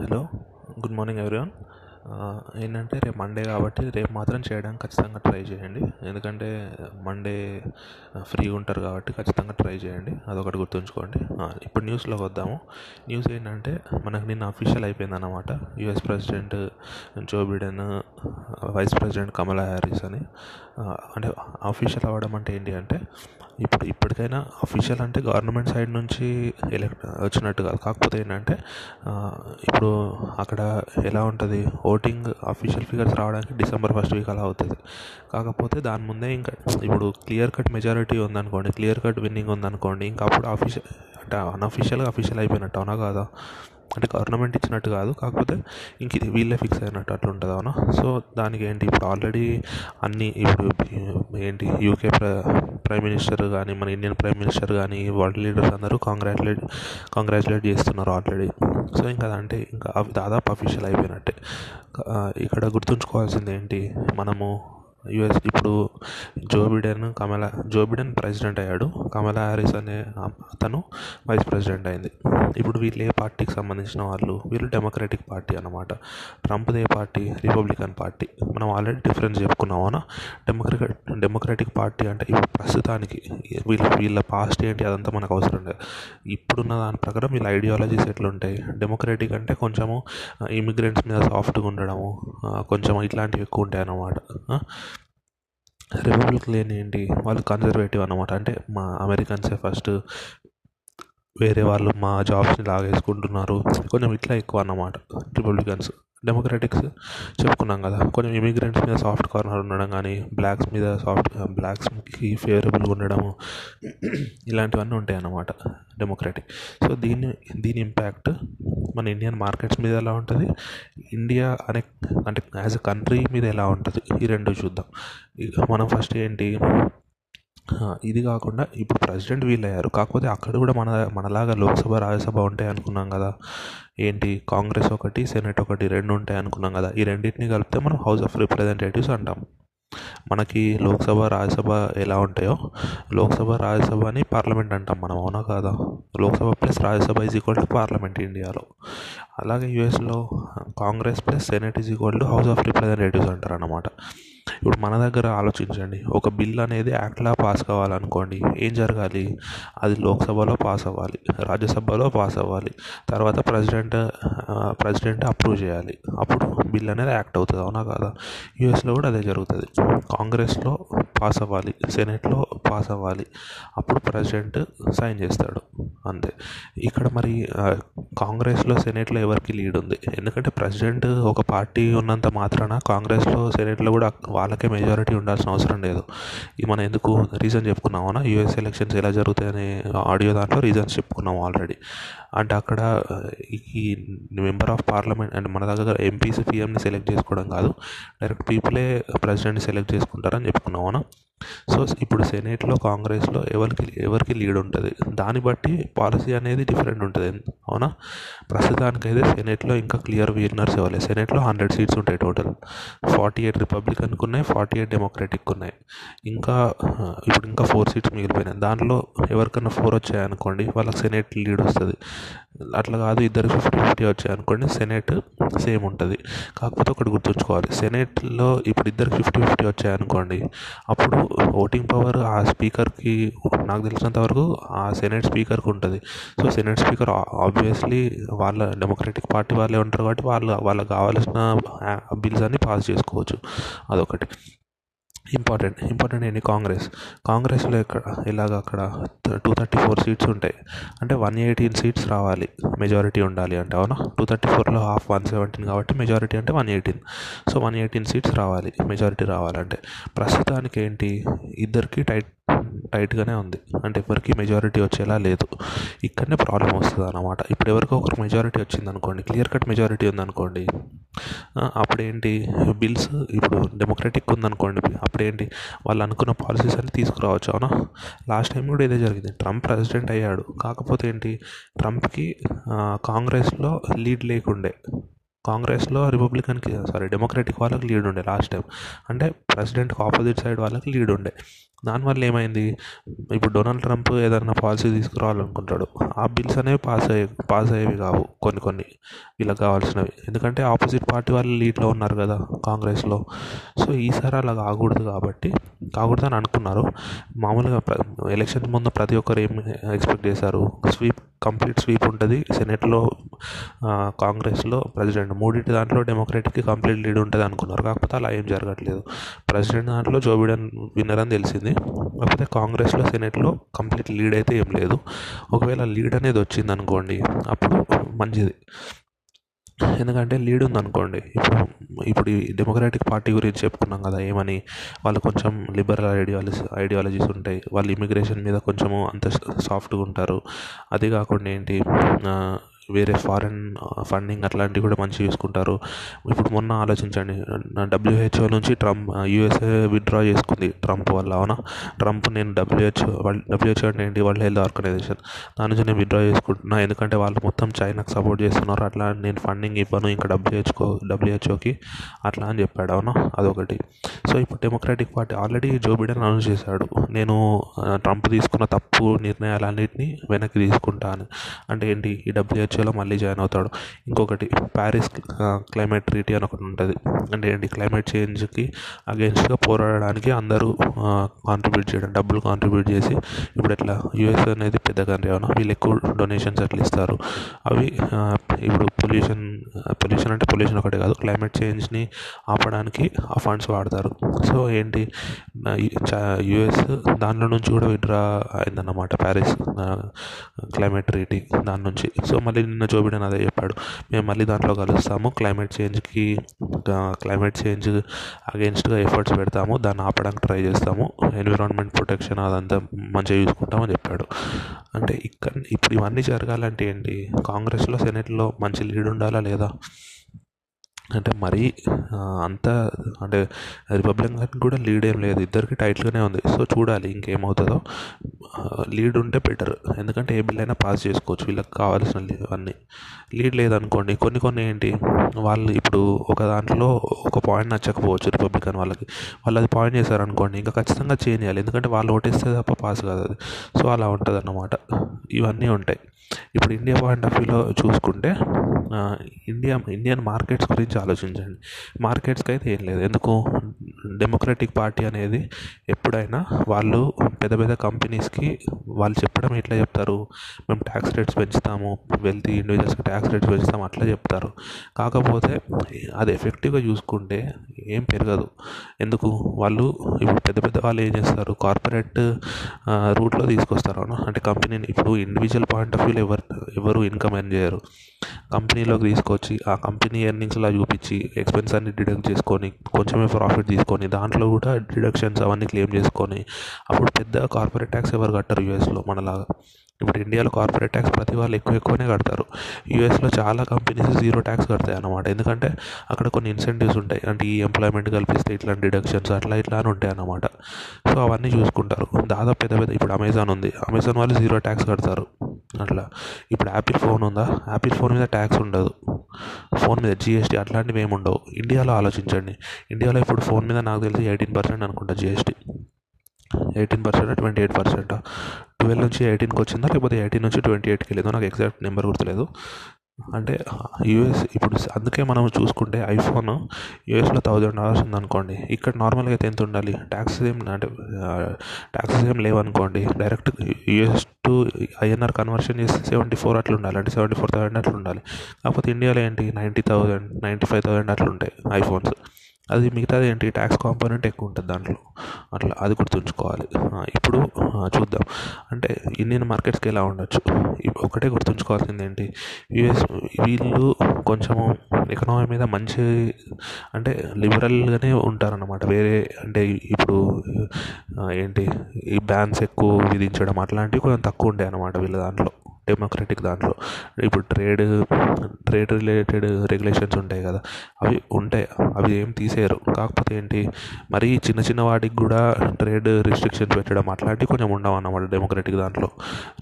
Hello good morning everyone ఏంటంటే రేపు Monday కాబట్టి రేపు మాత్రం చేయడానికి ఖచ్చితంగా ట్రై చేయండి. ఎందుకంటే మండే ఫ్రీగా uh, ఉంటారు కాబట్టి ఖచ్చితంగా ట్రై చేయండి. అదొకటి గుర్తుంచుకోండి. Uh, ఇప్పుడు న్యూస్లోకి వద్దాము. న్యూస్ ఏంటంటే మనకు నిన్న అఫీషియల్ అయిపోయింది అనమాట US president Joe Biden vice president Kamala Harris అని. Uh, అంటే అఫీషియల్ అవ్వడం అంటే ఏంటి అంటే ఇప్పుడు ఇప్పటికైనా అఫీషియల్ అంటే గవర్నమెంట్ సైడ్ నుంచి ఎలక్ట్ వచ్చినట్టు కాదు. కాకపోతే ఏంటంటే ఇప్పుడు అక్కడ ఎలా ఉంటుంది? ఓటింగ్ అఫీషియల్ ఫిగర్స్ రావడానికి డిసెంబర్ ఫస్ట్ వీక్ అలా అవుతుంది. కాకపోతే దాని ముందే ఇంకా ఇప్పుడు క్లియర్ కట్ మెజారిటీ ఉందనుకోండి క్లియర్ కట్ విన్నింగ్ ఉందనుకోండి ఇంకా అప్పుడు అఫీషియల్ అంటే అన్అఫీషియల్గా అఫీషియల్ అయిపోయినట్టు అవునా కాదా? అంటే గవర్నమెంట్ ఇచ్చినట్టు కాదు కాకపోతే ఇంక ఇది వీళ్ళే ఫిక్స్ అయినట్టు అట్లా ఉంటుంది అవునా? సో దానికి ఏంటి ఇప్పుడు ఆల్రెడీ అన్ని ఇప్పుడు ఏంటి యూకే ప్ర ప్రైమ్ మినిస్టర్ కానీ మన ఇండియన్ ప్రైమ్ మినిస్టర్ కానీ వరల్డ్ లీడర్స్ అందరూ కాంగ్రాచులేట్ కాంగ్రాచులేట్ చేస్తున్నారు ఆల్రెడీ సో ఇంకా అంటే ఇంకా అవి దాదాపు అఫీషియల్ అయిపోయినట్టే. ఇక్కడ గుర్తుంచుకోవాల్సింది ఏంటి? మనము యుఎస్ ఇప్పుడు Joe Biden Kamala Joe Biden president అయ్యాడు. కమలా హ్యారిస్ అనే అతను వైస్ ప్రెసిడెంట్ అయింది. ఇప్పుడు వీళ్ళు ఏ పార్టీకి సంబంధించిన వాళ్ళు వీళ్ళు డెమోక్రటిక్ పార్టీ అనమాట ట్రంప్ది ఏ పార్టీ రిపబ్లికన్ పార్టీ. మనం ఆల్రెడీ డిఫరెన్స్ చెప్పుకున్నామన్నా డెమోక్రటిక్ డెమోక్రటిక్ పార్టీ అంటే ఇప్పుడు ప్రస్తుతానికి వీళ్ళ వీళ్ళ పాస్ట్ ఏంటి అదంతా మనకు అవసరం లేదు. ఇప్పుడున్న దాని ప్రకారం వీళ్ళ ఐడియాలజీస్ ఎట్లుంటాయి? డెమోక్రటిక్ అంటే కొంచెము ఇమిగ్రెంట్స్ మీద సాఫ్ట్గా ఉండడము కొంచెం ఇట్లాంటివి ఎక్కువ ఉంటాయి అన్నమాట. రిపబ్లిక్ లేని ఏంటి? వాళ్ళు కన్జర్వేటివ్ అనమాట అంటే మా అమెరికన్సే ఫస్ట్ వేరే వాళ్ళు మా జాబ్స్ని లాగేసుకుంటున్నారు. కొంచెం ఇట్లా ఎక్కువ అన్నమాట. రిపబ్లికన్స్ డెమోక్రాటిక్స్ చెప్పుకున్నాం కదా. కొంచెం ఇమిగ్రెంట్స్ మీద సాఫ్ట్ కార్నర్ ఉండడం కానీ బ్లాక్స్ మీద సాఫ్ట్ బ్లాక్స్కి ఫేవరబుల్గా ఉండడము ఇలాంటివన్నీ ఉంటాయి అన్నమాట. డెమోక్రాటిక్ సో దీని దీని ఇంపాక్ట్ మన ఇండియన్ మార్కెట్స్ మీద ఎలా ఉంటుంది? ఇండియా అనే అంటే యాజ్ అ కంట్రీ మీద ఎలా ఉంటుంది? ఈ రెండు చూద్దాం. మనం ఫస్ట్ ఏంటి? ఇది కాకుండా ఇప్పుడు ప్రెసిడెంట్ వీళ్ళయ్యారు. కాకపోతే అక్కడ కూడా మన మనలాగా లోక్సభ రాజ్యసభ ఉంటాయి అనుకున్నాం కదా. ఏంటి? కాంగ్రెస్ ఒకటి సెనెట్ ఒకటి రెండు ఉంటాయి అనుకున్నాం కదా. ఈ రెండింటిని కలిపితే మనం హౌస్ ఆఫ్ రిప్రజెంటేటివ్స్ అంటాం. మనకి లోక్సభ రాజ్యసభ ఎలా ఉంటాయో లోక్సభ రాజ్యసభ అని పార్లమెంట్ అంటాం మనం అవునా కాదా? Lok Sabha plus Rajya Sabha is equal to parliament ఇండియాలో అలాగే యూఎస్లో Congress plus Senate is equal to House of Representatives అంటారు అన్నమాట ఇప్పుడు మన దగ్గర ఆలోచించండి. ఒక బిల్ అనేది యాక్ట్లా పాస్ కావాలనుకోండి ఏం జరగాలి? అది లోక్సభలో పాస్ అవ్వాలి రాజ్యసభలో పాస్ అవ్వాలి తర్వాత ప్రెసిడెంట్ ప్రెసిడెంట్ అప్రూవ్ చేయాలి. అప్పుడు బిల్ అనేది యాక్ట్ అవుతుంది అవునా కాదా? యూఎస్లో కూడా అదే జరుగుతుంది. కాంగ్రెస్లో పాస్ అవ్వాలి సెనెట్లో పాస్ అవ్వాలి. అప్పుడు ప్రెసిడెంట్ సైన్ చేస్తాడు. అంతే. ఇక్కడ మరి కాంగ్రెస్లో సెనేట్లో ఎవరికి లీడ్ ఉంది? ఎందుకంటే ప్రెసిడెంట్ ఒక పార్టీ ఉన్నంత మాత్రాన కాంగ్రెస్లో సెనేట్లో కూడా వాళ్ళకే మెజారిటీ ఉండాల్సిన అవసరం లేదు. ఇది మనం ఎందుకు రీజన్ చెప్పుకున్నామన్నా యూఎస్ ఎలక్షన్స్ ఎలా జరుగుతాయనే ఆడియో దాంట్లో రీజన్స్ చెప్పుకున్నాం ఆల్రెడీ. అంటే అక్కడ ఈ మెంబర్ ఆఫ్ పార్లమెంట్ అండ్ మన దగ్గర ఎంపీసీ పిఎంని సెలెక్ట్ చేసుకోవడం కాదు. డైరెక్ట్ పీపులే ప్రెసిడెంట్ని సెలెక్ట్ చేసుకుంటారని చెప్పుకున్నామన్నా సో ఇప్పుడు సెనేట్లో కాంగ్రెస్లో ఎవరికి ఎవరికి లీడ్ ఉంటుంది? దాన్ని బట్టి పాలసీ అనేది డిఫరెంట్ ఉంటుంది. అవునా? ప్రస్తుతానికైతే సెనేట్లో ఇంకా క్లియర్ విన్నర్స్ ఇవ్వాలి సెనేట్లో హండ్రెడ్ సీట్స్ ఉంటాయి టోటల్ ఫార్టీ ఎయిట్ రిపబ్లికన్కి ఉన్నాయి ఫార్టీ ఎయిట్ డెమోక్రటిక్ ఉన్నాయి ఇంకా ఇప్పుడు ఇంకా ఫోర్ సీట్స్ మిగిలిపోయినాయి. దాంట్లో ఎవరికైనా ఫోర్ వచ్చాయనుకోండి వాళ్ళకి సెనేట్ లీడ్ వస్తుంది. అట్లా కాదు ఇద్దరు ఫిఫ్టీ ఫిఫ్టీ వచ్చాయి అనుకోండి సెనేట్ సేమ్ ఉంటుంది. కాకపోతే ఒకటి గుర్తుంచుకోవాలి సెనేట్లో ఇప్పుడు ఇద్దరు ఫిఫ్టీ ఫిఫ్టీ వచ్చాయి అనుకోండి అప్పుడు ఓటింగ్ పవర్ ఆ స్పీకర్కి నాకు తెలిసినంత వరకు ఆ సెనేట్ స్పీకర్కి ఉంటుంది. సో సెనేట్ స్పీకర్ ఆబ్వియస్లీ వాళ్ళ డెమోక్రటిక్ పార్టీ వాళ్ళే ఉంటారు కాబట్టి వాళ్ళు వాళ్ళకి కావాల్సిన బిల్స్ అన్ని పాస్ చేసుకోవచ్చు. అదొకటి. ఇంపార్టెంట్ ఇంపార్టెంట్ ఏంటి? కాంగ్రెస్. కాంగ్రెస్లో ఎక్కడ ఇలాగ అక్కడ టూ థర్టీ ఫోర్ సీట్స్ ఉంటాయి అంటే వన్ ఎయిటీన్ సీట్స్ రావాలి మెజారిటీ ఉండాలి అంటే అవునా? టూ థర్టీ ఫోర్లో హాఫ్ వన్ సెవెంటీన్ కాబట్టి మెజారిటీ అంటే one eighteen so one eighteen seats రావాలి మెజారిటీ రావాలంటే. ప్రస్తుతానికి ఏంటి ఇద్దరికి టైట్ టైట్గానే ఉంది. అంటే ఎవరికి మెజారిటీ వచ్చేలా లేదు. ఇక్కడనే ప్రాబ్లం వస్తుంది అనమాట ఇప్పుడు ఎవరికో ఒకరు మెజారిటీ వచ్చింది అనుకోండి క్లియర్ కట్ మెజారిటీ ఉందనుకోండి అప్పుడేంటి బిల్స్ ఇప్పుడు డెమోక్రటిక్ ఉందనుకోండి అప్పుడేంటి వాళ్ళు అనుకున్న పాలసీస్ అన్ని తీసుకురావచ్చు అవునా? లాస్ట్ టైం కూడా ఇదే జరిగింది. ట్రంప్ ప్రెసిడెంట్ అయ్యాడు. కాకపోతే ఏంటి ట్రంప్కి కాంగ్రెస్లో లీడ్ లేకుండే. కాంగ్రెస్లో రిపబ్లికన్కి సారీ డెమోక్రటిక్ వాళ్ళకి లీడ్ ఉండే లాస్ట్ టైం అంటే ప్రెసిడెంట్కి ఆపోజిట్ సైడ్ వాళ్ళకి లీడ్ ఉండే. దానివల్ల ఏమైంది? ఇప్పుడు డొనాల్డ్ ట్రంప్ ఏదైనా పాలసీ తీసుకురావాలనుకుంటాడు ఆ బిల్స్ అనేవి పాస్ అయ్యే పాస్ అయ్యేవి కావు కొన్ని కొన్ని వీళ్ళకి కావాల్సినవి. ఎందుకంటే ఆపోజిట్ పార్టీ వాళ్ళు లీడ్లో ఉన్నారు కదా కాంగ్రెస్లో. సో ఈసారి అలా కాకూడదు కాబట్టి కాకూడదని అనుకున్నారు. మామూలుగా ఎలక్షన్ ముందు ప్రతి ఒక్కరు ఏం ఎక్స్పెక్ట్ చేశారు? స్వీప్ కంప్లీట్ స్వీప్ ఉంటుంది సెనెట్లో కాంగ్రెస్లో ప్రెసిడెంట్. మూడింటి దాంట్లో డెమోక్రటిక్కి కంప్లీట్ లీడ్ ఉంటుంది అనుకున్నారు. కాకపోతే అలా ఏం జరగట్లేదు. ప్రెసిడెంట్ దాంట్లో జో బిడెన్ విన్నర్ అని తెలిసింది. కాకపోతే కాంగ్రెస్లో సెనెట్లో కంప్లీట్ లీడ్ అయితే ఏం లేదు. ఒకవేళ లీడ్ అనేది వచ్చింది అనుకోండి అప్పుడు మంచిది. ఎందుకంటే లీడ్ ఉందనుకోండి ఇప్పుడు ఇప్పుడు ఈ డెమోక్రాటిక్ పార్టీ గురించి చెప్పుకున్నాం కదా ఏమని? వాళ్ళు కొంచెం లిబరల్ ఐడియాలజీ ఐడియాలజీస్ ఉంటాయి. వాళ్ళు ఇమిగ్రేషన్ మీద కొంచెము అంత సాఫ్ట్గా ఉంటారు. అది కాకుండా ఏంటి? వేరే ఫారెన్ ఫండింగ్ అట్లాంటివి కూడా మంచిగా చూసుకుంటారు. ఇప్పుడు మొన్న ఆలోచించండి డబ్ల్యూహెచ్ఓ నుంచి ట్రంప్ యూఎస్ఏ విత్డ్రా చేసుకుంది ట్రంప్ వల్ల అవునా? ట్రంప్ నేను డబ్ల్యూహెచ్ఓ డబ్ల్యూహెచ్ఓ అంటే ఏంటి? వరల్డ్ హెల్త్ ఆర్గనైజేషన్ దాని నుంచి నేను విత్డ్రా చేసుకుంటున్నా ఎందుకంటే వాళ్ళు మొత్తం చైనాకు సపోర్ట్ చేస్తున్నారు అట్లా నేను ఫండింగ్ ఇవ్వను ఇంకా డబ్ల్యూహెచ్ఓ డబ్ల్యూహెచ్ఓకి అట్లా అని చెప్పాడు అవునా? అదొకటి. సో ఇప్పుడు democratic party already Joe Biden announce చేశాడు. నేను ట్రంప్ తీసుకున్న తప్పు నిర్ణయాలన్నింటినీ వెనక్కి తీసుకుంటాను. అంటే ఏంటి? ఈ డబ్ల్యూహెచ్ఓ వచ్చేలా మళ్ళీ జాయిన్ అవుతాడు. ఇంకొకటి ప్యారిస్ క్లైమేట్ ట్రీటీ అని ఒకటి ఉంటుంది. అంటే ఏంటి? క్లైమేట్ చేంజ్కి అగేన్స్ట్గా పోరాడడానికి అందరూ కాంట్రిబ్యూట్ చేయడం డబ్బులు కాంట్రిబ్యూట్ చేసి ఇప్పుడు ఎట్లా యూఎస్ అనేది పెద్ద కంట్రీ అవునా వీళ్ళు ఎక్కువ డొనేషన్స్ అట్లా ఇస్తారు. అవి ఇప్పుడు పొల్యూషన్ పొల్యూషన్ అంటే పొల్యూషన్ ఒకటే కాదు క్లైమేట్ చేంజ్ని ఆపడానికి ఆ ఫండ్స్ వాడతారు. సో ఏంటి? యుఎస్ దానిలో నుంచి కూడా విడ్రా అయిందన్నమాట ప్యారిస్ క్లైమేట్ ట్రీటీ దాని నుంచి. సో మళ్ళీ నిన్న జో బిడెన్ అదే చెప్పాడు. మేము మళ్ళీ దాంట్లో కలుస్తాము. క్లైమేట్ చేంజ్కి క్లైమేట్ చేంజ్ అగేన్స్ట్గా ఎఫర్ట్స్ పెడతాము. దాన్ని ఆపడానికి ట్రై చేస్తాము. ఎన్విరాన్మెంట్ ప్రొటెక్షన్ అదంతా మంచిగా చూసుకుంటామని చెప్పాడు. అంటే ఇక్కడ ఇప్పుడు ఇవన్నీ జరగాలంటే ఏంటి? కాంగ్రెస్లో సెనెట్లో మంచి లీడ్ ఉండాలా లేదా? అంటే మరీ అంత అంటే రిపబ్లికన్ కూడా లీడ్ ఏం లేదు. ఇద్దరికి టైట్గానే ఉంది. సో చూడాలి ఇంకేమవుతుందో. లీడ్ ఉంటే బెటర్ ఎందుకంటే ఏ బిల్ అయినా పాస్ చేసుకోవచ్చు. వీళ్ళకి కావాల్సిన అన్నీ. లీడ్ లేదనుకోండి కొన్ని కొన్ని ఏంటి వాళ్ళు ఇప్పుడు ఒక దాంట్లో ఒక పాయింట్ నచ్చకపోవచ్చు రిపబ్లికన్ వాళ్ళకి. వాళ్ళు అది పాయింట్ చేశారనుకోండి ఇంకా ఖచ్చితంగా చేంజ్ చేయాలి. ఎందుకంటే వాళ్ళు ఓటేస్తే తప్ప పాస్ కాదు అది. సో అలా ఉంటుంది అన్నమాట ఇవన్నీ ఉంటాయి. ఇప్పుడు ఇండియా పాయింట్ ఆఫ్ వ్యూలో చూసుకుంటే ఇండియా ఇండియన్ మార్కెట్స్ గురించి ఆలోచించండి. మార్కెట్స్కి అయితే ఏం లేదు. ఎందుకు? డెమోక్రటిక్ పార్టీ అనేది ఎప్పుడైనా వాళ్ళు పెద్ద పెద్ద కంపెనీస్కి వాళ్ళు చెప్పడం ఎట్లా చెప్తారు? మేము ట్యాక్స్ రేట్స్ పెంచుతాము వెల్తీ ఇండివిజువల్స్కి ట్యాక్స్ రేట్స్ పెంచుతాము అట్లా చెప్తారు. కాకపోతే అది ఎఫెక్టివ్గా చూసుకుంటే ఏం పెరగదు. ఎందుకు? వాళ్ళు ఇప్పుడు పెద్ద పెద్ద వాళ్ళు ఏం చేస్తారు? కార్పొరేట్ రూట్లో తీసుకొస్తారు అంటే కంపెనీని ఇప్పుడు ఇండివిజువల్ పాయింట్ ఆఫ్ వ్యూలో ఎవరు ఎవరు ఇన్కమ్ ఎర్న్ చేయరు. కంపెనీలోకి తీసుకొచ్చి ఆ కంపెనీ ఎర్నింగ్స్లా చూపించి ఎక్స్పెన్స్ అన్ని డిడక్ట్ చేసుకొని కొంచెమే ప్రాఫిట్ తీసుకొని దాంట్లో కూడా డిడక్షన్స్ అవన్నీ క్లెయిమ్ చేసుకొని అప్పుడు పెద్ద కార్పొరేట్ ట్యాక్స్ ఎవరు కట్టరు యూఎస్లో మనలాగా. ఇప్పుడు ఇండియాలో కార్పొరేట్ ట్యాక్స్ ప్రతి వాళ్ళు ఎక్కువ ఎక్కువనే కడతారు. యూఎస్లో చాలా కంపెనీస్ జీరో ట్యాక్స్ కడతాయి అన్నమాట ఎందుకంటే అక్కడ కొన్ని ఇన్సెంటివ్స్ ఉంటాయి. అంటే ఈ ఎంప్లాయ్మెంట్ కల్పిస్తే ఇట్లాంటి డిడక్షన్స్ అట్లా ఇట్లా అని ఉంటాయి అన్నమాట సో అవన్నీ చూసుకుంటారు. దాదాపు పెద్ద పెద్ద ఇప్పుడు అమెజాన్ ఉంది. అమెజాన్ వాళ్ళు జీరో ట్యాక్స్ కడతారు. అట్లా. ఇప్పుడు యాపిల్ ఫోన్ ఉందా? యాపిల్ ఫోన్ మీద ట్యాక్స్ ఉండదు. ఫోన్ మీద జిఎస్టీ అట్లాంటివి ఏమి ఉండవు. ఇండియాలో ఆలోచించండి. ఇండియాలో ఇప్పుడు ఫోన్ మీద నాకు తెలిసి ఎయిటీన్ పర్సెంట్ అనుకుంటా GST. Eighteen percent twenty eight percent? Twelve నుంచి ఎయిటీన్కి వచ్చిందా? లేకపోతే ఎయిటీన్ నుంచి ట్వంటీ ఎయిట్కి వెళ్ళిందో? నాకు ఎగ్జాక్ట్ నెంబర్ గుర్తులేదు అంటే యూఎస్ ఇప్పుడు అందుకే మనం చూసుకుంటే ఐఫోన్ యూఎస్లో థౌజండ్ డాలర్స్ ఉందనుకోండి. ఇక్కడ నార్మల్గా అయితే ఎంత ఉండాలి? ట్యాక్సెస్ ఏం అంటే ట్యాక్సెస్ ఏం లేవనుకోండి. Direct US to INR conversion చేస్తే సెవెంటీ ఫోర్ అట్లా ఉండాలి. అంటే సెవెంటీ ఫోర్ థౌసండ్ అట్లా ఉండాలి. కాకపోతే ఇండియాలో ఏంటి? Ninety thousand ninety five thousand అట్లా ఉంటాయి ఐఫోన్స్. అది మిగతాది ఏంటి ట్యాక్స్ కాంపోనెంట్ ఎక్కువ ఉంటుంది దాంట్లో. అట్లా అది గుర్తుంచుకోవాలి ఇప్పుడు చూద్దాం. అంటే ఇండియన్ మార్కెట్స్కి ఎలా ఉండొచ్చు? ఒకటే గుర్తుంచుకోవాల్సింది ఏంటి యూఎస్ వీళ్ళు కొంచెము ఎకనామీ మీద మంచి అంటే లిబరల్గానే ఉంటారన్నమాట. వేరే అంటే ఇప్పుడు ఏంటి ఈ బ్యాన్స్ ఎక్కువ విధించడం అట్లాంటివి కొంచెం తక్కువ ఉంటాయి అన్నమాట వీళ్ళ దాంట్లో. డెమోక్రటిక్ దాంట్లో. ఇప్పుడు ట్రేడ్ ట్రేడ్ రిలేటెడ్ రెగ్యులేషన్స్ ఉంటాయి కదా. అవి ఉంటాయి. అవి ఏం తీసేయరు. కాకపోతే ఏంటి? మరీ చిన్న చిన్న వాటికి కూడా ట్రేడ్ రిస్ట్రిక్షన్స్ పెట్టడం అట్లాంటివి కొంచెం ఉండవు అన్నమాట డెమోక్రటిక్ దాంట్లో.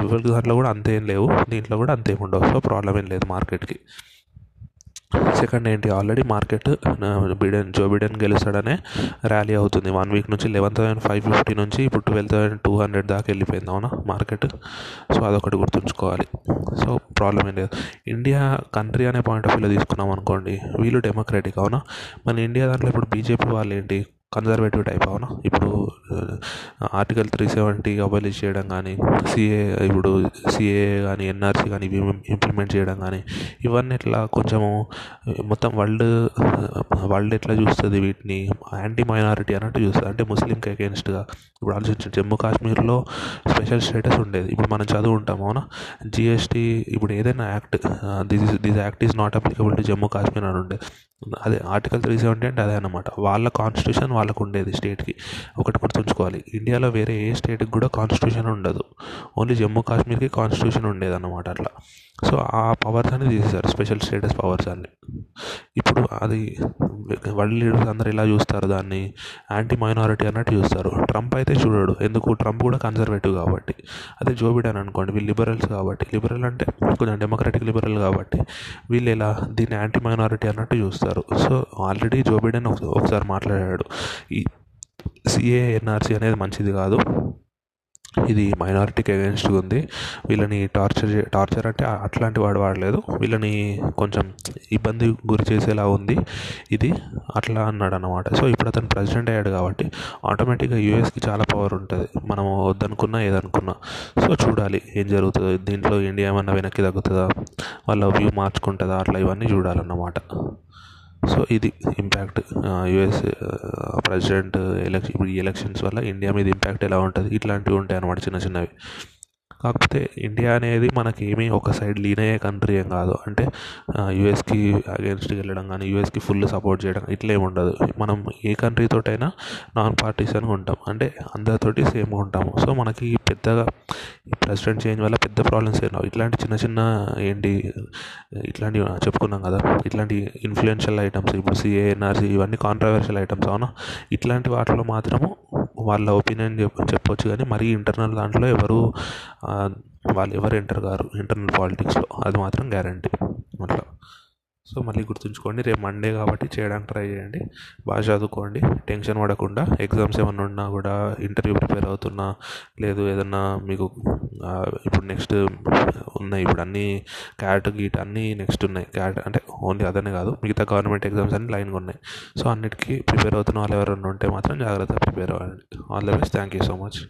రిపబ్లిక్ దాంట్లో కూడా అంతేం లేవు. దీంట్లో కూడా అంతేం ఉండవు. సో ప్రాబ్లం ఏం లేదు మార్కెట్కి సెకండ్ ఏంటి? Already market Biden Joe Biden గెలుస్తాడనే rally అవుతుంది. వన్ వీక్ నుంచి లెవెన్ థౌసండ్ ఫైవ్ ఫిఫ్టీ నుంచి ఇప్పుడు ట్వెల్వ్ థౌసండ్ టూ హండ్రెడ్ దాకా వెళ్ళిపోయింది అవునా? మార్కెట్. సో అదొకటి గుర్తుంచుకోవాలి. సో ప్రాబ్లం ఏం లేదు. ఇండియా కంట్రీ అనే పాయింట్ ఆఫ్ వ్యూలో తీసుకున్నాం అనుకోండి వీళ్ళు డెమోక్రటిక్ అవునా? మన ఇండియా దాంట్లో ఇప్పుడు బీజేపీ వాళ్ళు ఏంటి? కన్జర్వేటివ్ టైప్ అవునా? ఇప్పుడు ఆర్టికల్ త్రీ సెవెంటీ అబాలిష్ చేయడం కానీ సిఏ ఇప్పుడు సిఏ కానీ ఎన్ఆర్సీ కానీ ఇవి ఇంప్లిమెంట్ చేయడం కానీ ఇవన్నీ ఎట్లా కొంచెము మొత్తం వరల్డ్ వరల్డ్ ఎట్లా చూస్తుంది వీటిని? యాంటీ మైనారిటీ అన్నట్టు చూస్తుంది. అంటే ముస్లింకి అగేన్స్ట్గా ఇప్పుడు ఆలోచించండి జమ్మూ కాశ్మీర్లో స్పెషల్ స్టేటస్ ఉండేది. ఇప్పుడు మనం చదువుంటాం అవునా? జిఎస్టీ ఇప్పుడు ఏదైనా act this is this act is not applicable to Jammu Kashmir అని ఉండేది అదే ఆర్టికల్ త్రీ సెవెంటీ అంటే అదే అనమాట వాళ్ళ కాన్స్టిట్యూషన్ వాళ్ళకు ఉండేది స్టేట్కి ఒకటి గుర్తుంచుకోవాలి. ఇండియాలో వేరే ఏ స్టేట్కి కూడా కాన్స్టిట్యూషన్ ఉండదు. ఓన్లీ జమ్మూ కాశ్మీర్కి కాన్స్టిట్యూషన్ ఉండేది అనమాట అట్లా. సో ఆ పవర్స్ అని తీసేశారు. స్పెషల్ స్టేటస్ పవర్స్ అన్ని. ఇప్పుడు అది వరల్డ్ లీడర్స్ అందరు ఎలా చూస్తారు దాన్ని? యాంటీ మైనారిటీ అన్నట్టు చూస్తారు. ట్రంప్ అయితే చూడడు. ఎందుకు? ట్రంప్ కూడా కన్జర్వేటివ్ కాబట్టి. అదే జో బిడెన్ అనుకోండి. వీళ్ళు లిబరల్స్ కాబట్టి. లిబరల్ అంటే కొంచెం డెమోక్రటిక్ లిబరల్ కాబట్టి. వీళ్ళు ఎలా? దీన్ని యాంటీ మైనారిటీ అన్నట్టు చూస్తారు. సో ఆల్రెడీ జో బైడెన్ ఒకసారి మాట్లాడాడు. ఈ సిఏ ఎన్ఆర్సీ అనేది మంచిది కాదు. ఇది మైనారిటీకి అగేన్స్ట్గా ఉంది. వీళ్ళని టార్చర్ టార్చర్ అంటే అట్లాంటి వాడు వాడలేదు. వీళ్ళని కొంచెం ఇబ్బంది గురి చేసేలా ఉంది. ఇది అట్లా అన్నాడు అనమాట సో ఇప్పుడు అతను ప్రెసిడెంట్ అయ్యాడు కాబట్టి ఆటోమేటిక్గా యూఎస్కి చాలా పవర్ ఉంటుంది. మనం వద్దనుకున్నా ఏదనుకున్నా. సో చూడాలి ఏం జరుగుతుందో. దీంట్లో ఇండియా ఏమన్నా వెనక్కి తగ్గుతుందా? వాళ్ళ వ్యూ మార్చుకుంటుందా? అట్లా ఇవన్నీ చూడాలన్నమాట. సో ఇది ఇంపాక్ట్ యుఎస్ ప్రెసిడెంట్ ఎలక్షన్ ఇప్పుడు ఈ ఎలక్షన్స్ వల్ల ఇండియా మీద ఇంపాక్ట్ ఎలా ఉంటుంది? ఇట్లాంటివి ఉంటాయి అన్నమాట చిన్న చిన్నవి. కాకపోతే ఇండియా అనేది మనకి ఒక సైడ్ లీన్ అయ్యే కంట్రీ ఏం కాదు. అంటే యూఎస్కి అగేన్స్ట్కి వెళ్ళడం కానీ యూఎస్కి ఫుల్ సపోర్ట్ చేయడం ఇట్లా ఏమి ఉండదు. మనం ఏ కంట్రీతోటైనా నాన్ పార్టీసన్గా ఉంటాం. అంటే అందరితోటి సేమ్గా ఉంటాము. సో మనకి పెద్దగా ఈ ప్రెసిడెంట్ చేంజ్ వల్ల పెద్ద ప్రాబ్లమ్స్ ఏం రావు. ఇట్లాంటి చిన్న చిన్న ఏంటి ఇట్లాంటివి చెప్పుకున్నాం కదా ఇట్లాంటి ఇన్ఫ్లుయెన్షియల్ ఐటమ్స్ ఇప్పుడు సిఏఎన్ఆర్సీ ఇవన్నీ కాంట్రవర్షియల్ ఐటమ్స్ అవునా? ఇట్లాంటి వాటిలో మాత్రము వాళ్ళ ఒపీనియన్ చెప్పవచ్చు కానీ మరీ ఇంటర్నల్ దాంట్లో ఎవరు వాళ్ళు ఎవరు ఎంటర్ కారు ఇంటర్నల్ పాలిటిక్స్లో. అది మాత్రం గ్యారంటీ. అట్లా సో మళ్ళీ గుర్తుంచుకోండి రేపు మండే కాబట్టి చేయడానికి ట్రై చేయండి. బాగా చదువుకోండి. టెన్షన్ పడకుండా. ఎగ్జామ్స్ ఏమన్నా ఉన్నా కూడా ఇంటర్వ్యూ ప్రిపేర్ అవుతున్నా లేదు ఏదన్నా మీకు ఇప్పుడు నెక్స్ట్ ఉన్నాయి. ఇప్పుడు అన్నీ క్యాట్ గీట్ అన్నీ నెక్స్ట్ ఉన్నాయి. క్యాట్ అంటే ఓన్లీ అదనే కాదు మిగతా గవర్నమెంట్ ఎగ్జామ్స్ అన్నీ లైన్గా ఉన్నాయి. సో అన్నిటికీ ప్రిపేర్ అవుతున్న వాళ్ళు ఎవరైనా ఉంటే మాత్రం జాగ్రత్తగా ప్రిపేర్ అవ్వండి. All the best. Thank you so much.